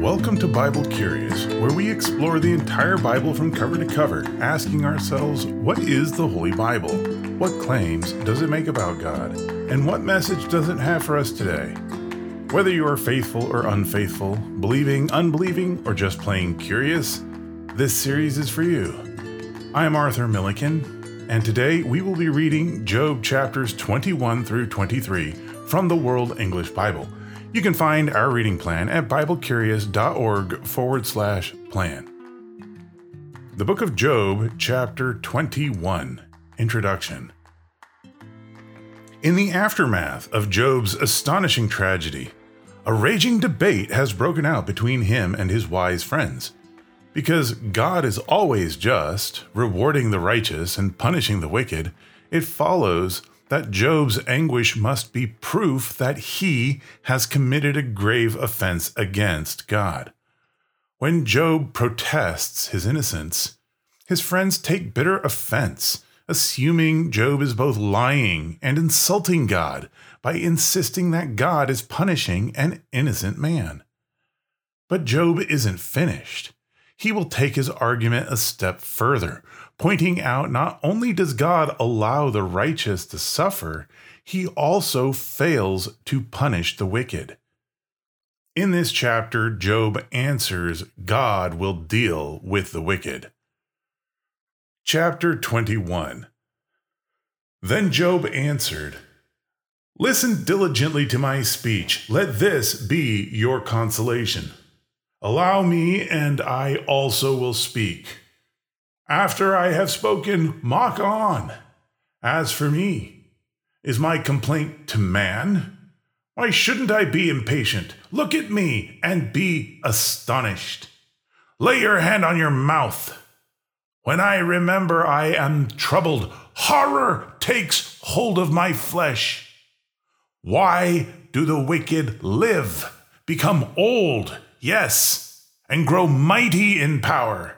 Welcome to Bible Curious, where we explore the entire Bible from cover to cover, asking ourselves, what is the Holy Bible? What claims does it make about God? And what message does it have for us today? Whether you are faithful or unfaithful, believing, unbelieving, or just plain curious, this series is for you. I am Arthur Milliken, and today we will be reading Job chapters 21 through 23 from the World English Bible. You can find our reading plan at BibleCurious.org forward slash plan. The Book of Job, Chapter 21 Introduction. In the aftermath of Job's astonishing tragedy, a raging debate has broken out between him and his wise friends. Because God is always just, rewarding the righteous and punishing the wicked, it follows that Job's anguish must be proof that he has committed a grave offense against God. When Job protests his innocence, his friends take bitter offense, assuming Job is both lying and insulting God by insisting that God is punishing an innocent man. But Job isn't finished he will take his argument a step further, pointing out not only does God allow the righteous to suffer, he also fails to punish the wicked. In this chapter, Job answers God will deal with the wicked. Chapter 21 Then Job answered, Listen diligently to my speech. Let this be your consolation. Allow me, and I also will speak. After I have spoken, mock on. As for me, is my complaint to man? Why shouldn't I be impatient? Look at me and be astonished. Lay your hand on your mouth. When I remember I am troubled, horror takes hold of my flesh. Why do the wicked live, become old, yes, and grow mighty in power.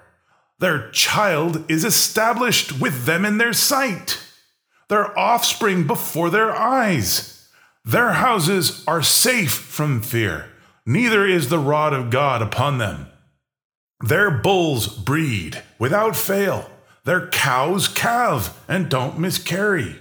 Their child is established with them in their sight, their offspring before their eyes. Their houses are safe from fear, neither is the rod of God upon them. Their bulls breed without fail, their cows calve and don't miscarry.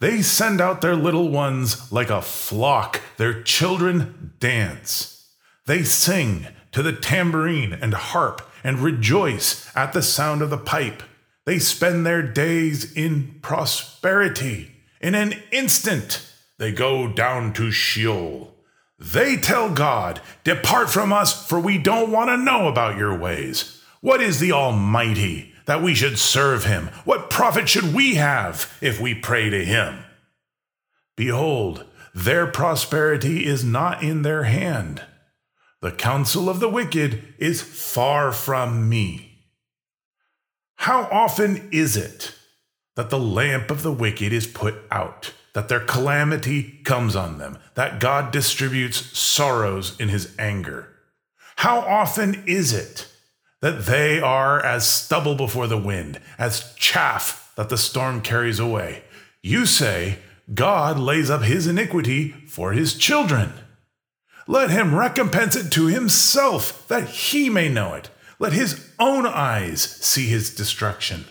They send out their little ones like a flock, their children dance. They sing to the tambourine and harp and rejoice at the sound of the pipe. They spend their days in prosperity. In an instant, they go down to Sheol. They tell God, Depart from us, for we don't want to know about your ways. What is the Almighty that we should serve him? What profit should we have if we pray to him? Behold, their prosperity is not in their hand the counsel of the wicked is far from me. How often is it that the lamp of the wicked is put out, that their calamity comes on them, that God distributes sorrows in his anger? How often is it that they are as stubble before the wind, as chaff that the storm carries away? You say, God lays up his iniquity for his children. Let him recompense it to himself, that he may know it. Let his own eyes see his destruction.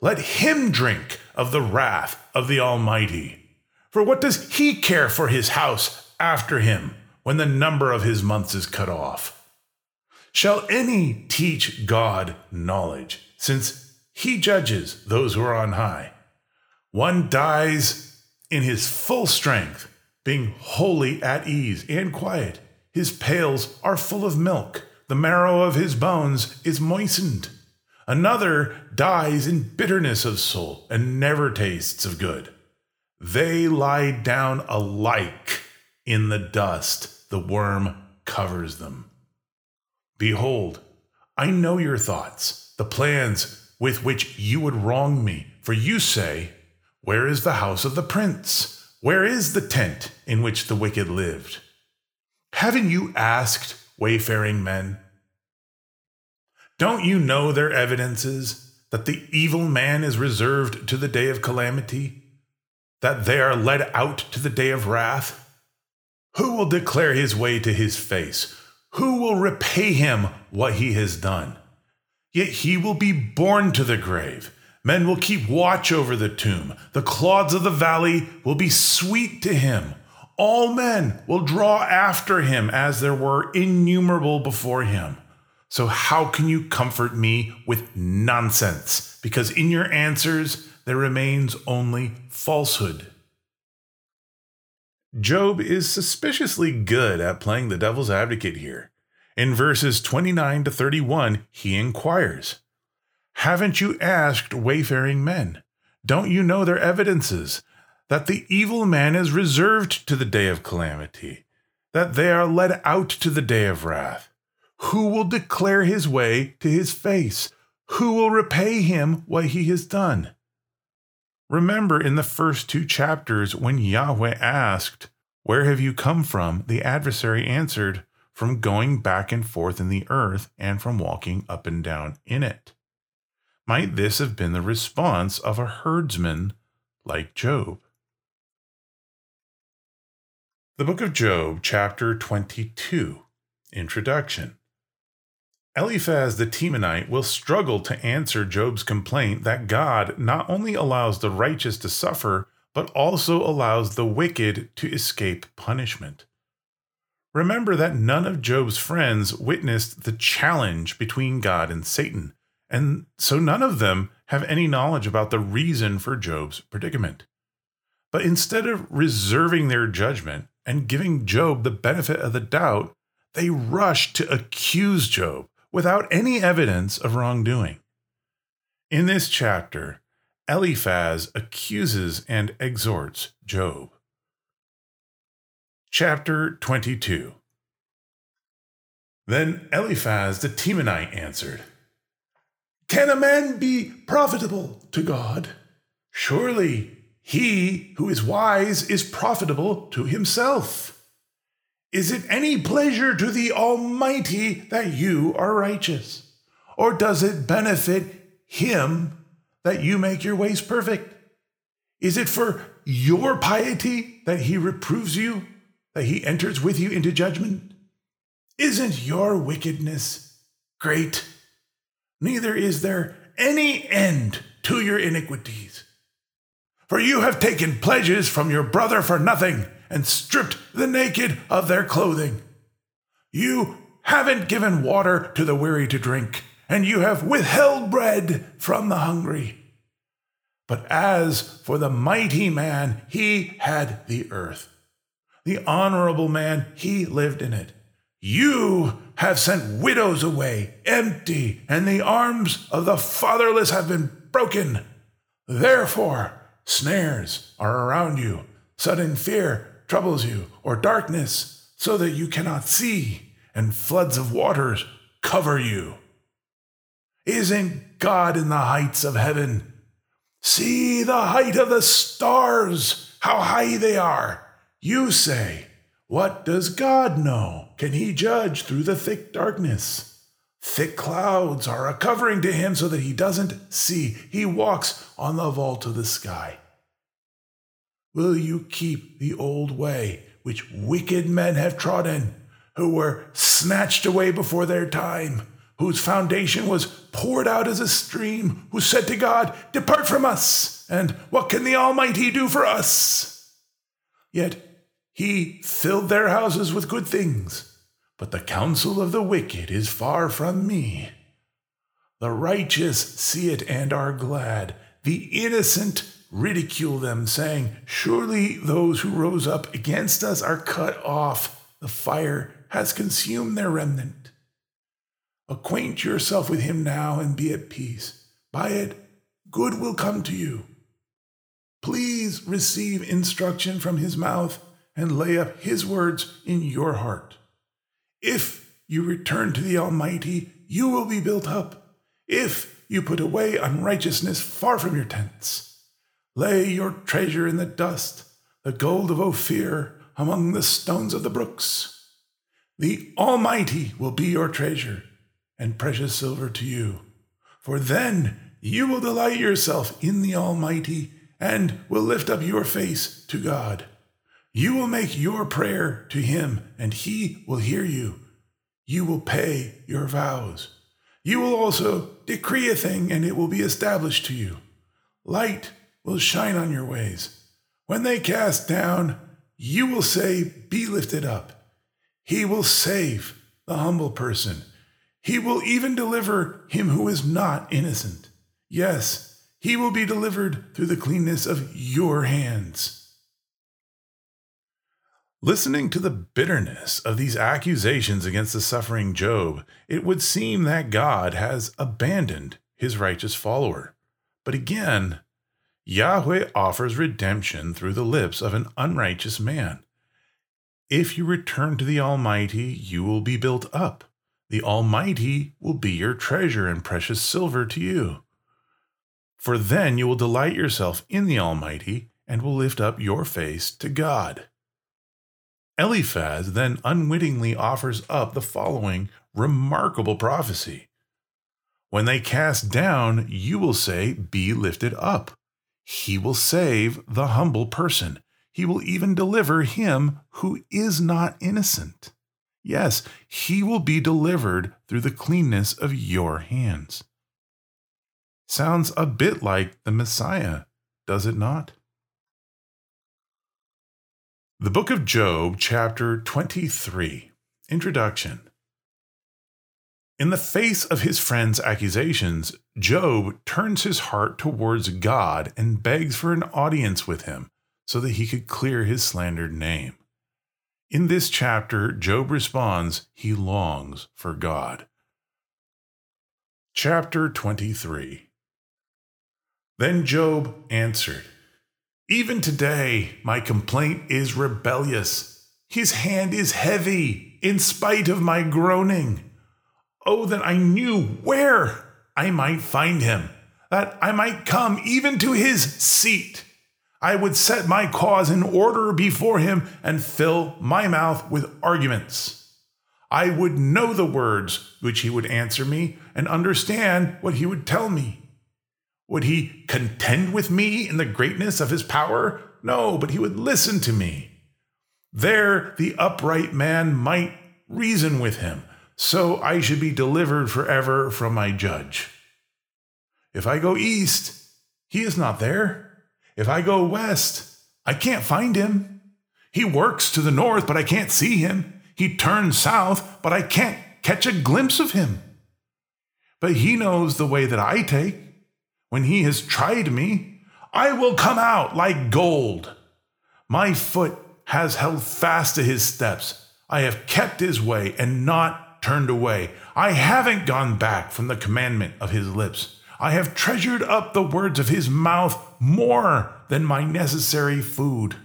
Let him drink of the wrath of the Almighty. For what does he care for his house after him when the number of his months is cut off? Shall any teach God knowledge, since he judges those who are on high? One dies in his full strength being wholly at ease and quiet. His pails are full of milk. The marrow of his bones is moistened. Another dies in bitterness of soul and never tastes of good. They lie down alike in the dust. The worm covers them. Behold, I know your thoughts, the plans with which you would wrong me. For you say, Where is the house of the prince? Where is the tent in which the wicked lived? Haven't you asked wayfaring men? Don't you know their evidences that the evil man is reserved to the day of calamity, that they are led out to the day of wrath? Who will declare his way to his face? Who will repay him what he has done? Yet he will be borne to the grave. Men will keep watch over the tomb. The clods of the valley will be sweet to him. All men will draw after him as there were innumerable before him. So, how can you comfort me with nonsense? Because in your answers there remains only falsehood. Job is suspiciously good at playing the devil's advocate here. In verses 29 to 31, he inquires Haven't you asked wayfaring men? Don't you know their evidences? That the evil man is reserved to the day of calamity, that they are led out to the day of wrath. Who will declare his way to his face? Who will repay him what he has done? Remember in the first two chapters when Yahweh asked, Where have you come from? the adversary answered, From going back and forth in the earth and from walking up and down in it. Might this have been the response of a herdsman like Job? The Book of Job, chapter 22, Introduction. Eliphaz the Temanite will struggle to answer Job's complaint that God not only allows the righteous to suffer, but also allows the wicked to escape punishment. Remember that none of Job's friends witnessed the challenge between God and Satan, and so none of them have any knowledge about the reason for Job's predicament. But instead of reserving their judgment and giving Job the benefit of the doubt, they rush to accuse Job without any evidence of wrongdoing. In this chapter, Eliphaz accuses and exhorts Job. Chapter 22 Then Eliphaz the Temanite answered, Can a man be profitable to God? Surely he who is wise is profitable to himself. Is it any pleasure to the Almighty that you are righteous? Or does it benefit Him that you make your ways perfect? Is it for your piety that He reproves you, that He enters with you into judgment? Isn't your wickedness great? Neither is there any end to your iniquities. For you have taken pledges from your brother for nothing and stripped the naked of their clothing. You haven't given water to the weary to drink, and you have withheld bread from the hungry. But as for the mighty man, he had the earth. The honorable man, he lived in it. You have sent widows away empty, and the arms of the fatherless have been broken. Therefore, snares are around you, sudden fear troubles you, or darkness, so that you cannot see, and floods of waters cover you. Isn't God in the heights of heaven? See the height of the stars, how high they are. You say, What does God know? Can he judge through the thick darkness? Thick clouds are a covering to him so that he doesn't see. He walks on the vault of the sky. Will you keep the old way which wicked men have trodden, who were snatched away before their time, whose foundation was poured out as a stream, who said to God, Depart from us, and what can the Almighty do for us? Yet he filled their houses with good things, but the counsel of the wicked is far from me. The righteous see it and are glad, the innocent ridicule them, saying, Surely those who rose up against us are cut off. The fire has consumed their remnant. Acquaint yourself with him now and be at peace. By it, good will come to you. Please receive instruction from his mouth and lay up his words in your heart. If you return to the Almighty, you will be built up. If you put away unrighteousness far from your tents, Lay your treasure in the dust, the gold of Ophir among the stones of the brooks. The Almighty will be your treasure and precious silver to you. For then you will delight yourself in the Almighty and will lift up your face to God. You will make your prayer to Him, and He will hear you. you will pay your vows. You will also decree a thing, and it will be established to you. Light will shine on your ways. When they cast down, you will say, Be lifted up. He will save the humble person. He will even deliver him who is not innocent. Yes, he will be delivered through the cleanness of your hands. Listening to the bitterness of these accusations against the suffering Job, it would seem that God has abandoned his righteous follower. But again, Yahweh offers redemption through the lips of an unrighteous man. If you return to the Almighty, you will be built up. The Almighty will be your treasure and precious silver to you. For then you will delight yourself in the Almighty and will lift up your face to God. Eliphaz then unwittingly offers up the following remarkable prophecy When they cast down, you will say, Be lifted up. He will save the humble person. He will even deliver him who is not innocent. Yes, he will be delivered through the cleanness of your hands. Sounds a bit like the Messiah, does it not? The Book of Job, chapter 23. Introduction. In the face of his friend's accusations, Job turns his heart towards God and begs for an audience with him so that he could clear his slandered name. In this chapter, Job responds he longs for God. Chapter 23 Then Job answered, even today, my complaint is rebellious. His hand is heavy, in spite of my groaning. Oh, that I knew where I might find him, that I might come even to his seat. I would set my cause in order before him and fill my mouth with arguments. I would know the words which he would answer me and understand what he would tell me. Would he contend with me in the greatness of his power? No, but he would listen to me. There the upright man might reason with him, so I should be delivered forever from my judge. If I go east, he is not there. If I go west, I can't find him. He works to the north, but I can't see him. He turns south, but I can't catch a glimpse of him. But he knows the way that I take. When he has tried me, I will come out like gold. My foot has held fast to his steps. I have kept his way and not turned away. I haven't gone back from the commandment of his lips. I have treasured up the words of his mouth more than my necessary food.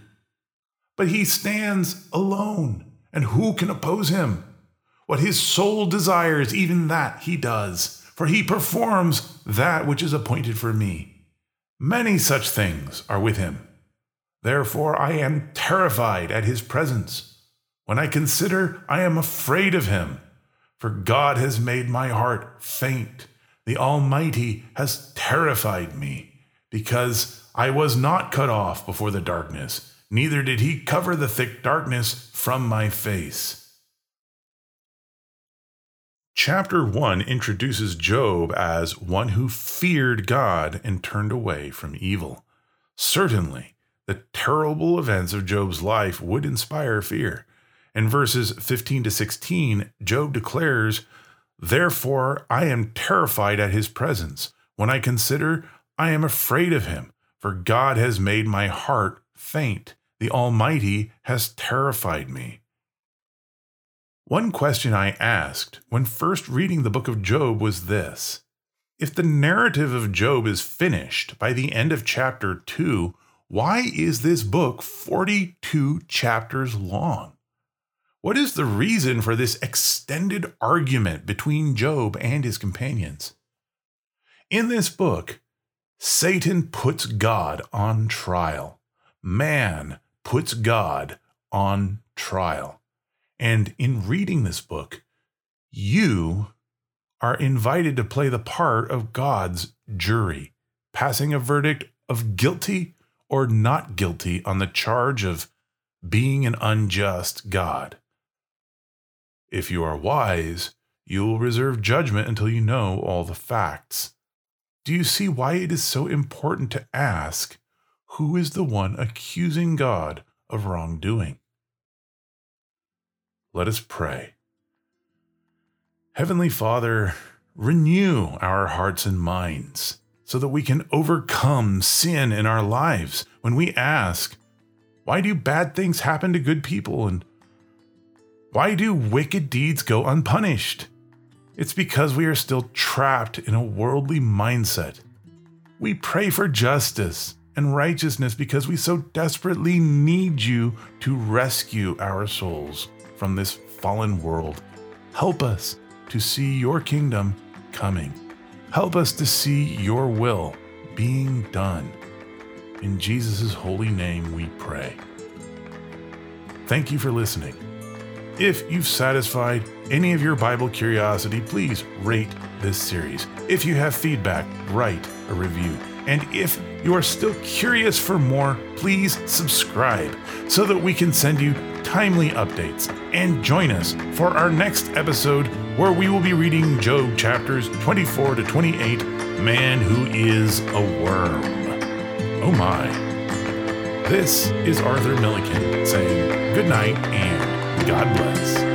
But he stands alone, and who can oppose him? What his soul desires, even that he does for he performs that which is appointed for me. Many such things are with him. Therefore I am terrified at his presence. When I consider, I am afraid of him. For God has made my heart faint. The Almighty has terrified me, because I was not cut off before the darkness, neither did he cover the thick darkness from my face. Chapter 1 introduces Job as one who feared God and turned away from evil. Certainly, the terrible events of Job's life would inspire fear. In verses 15 to 16, Job declares, Therefore I am terrified at his presence. When I consider, I am afraid of him, for God has made my heart faint. The Almighty has terrified me. One question I asked when first reading the book of Job was this If the narrative of Job is finished by the end of chapter 2, why is this book 42 chapters long? What is the reason for this extended argument between Job and his companions? In this book, Satan puts God on trial. Man puts God on trial. And in reading this book, you are invited to play the part of God's jury, passing a verdict of guilty or not guilty on the charge of being an unjust God. If you are wise, you will reserve judgment until you know all the facts. Do you see why it is so important to ask who is the one accusing God of wrongdoing? Let us pray. Heavenly Father, renew our hearts and minds so that we can overcome sin in our lives when we ask, why do bad things happen to good people and why do wicked deeds go unpunished? It's because we are still trapped in a worldly mindset. We pray for justice and righteousness because we so desperately need you to rescue our souls from this fallen world. Help us to see your kingdom coming. Help us to see your will being done. In Jesus' holy name we pray. Thank you for listening. If you've satisfied any of your Bible curiosity, please rate this series. If you have feedback, write a review. And if you are still curious for more, please subscribe so that we can send you timely updates. And join us for our next episode where we will be reading Job chapters 24 to 28 Man Who Is a Worm. Oh my. This is Arthur Milliken saying good night and God bless.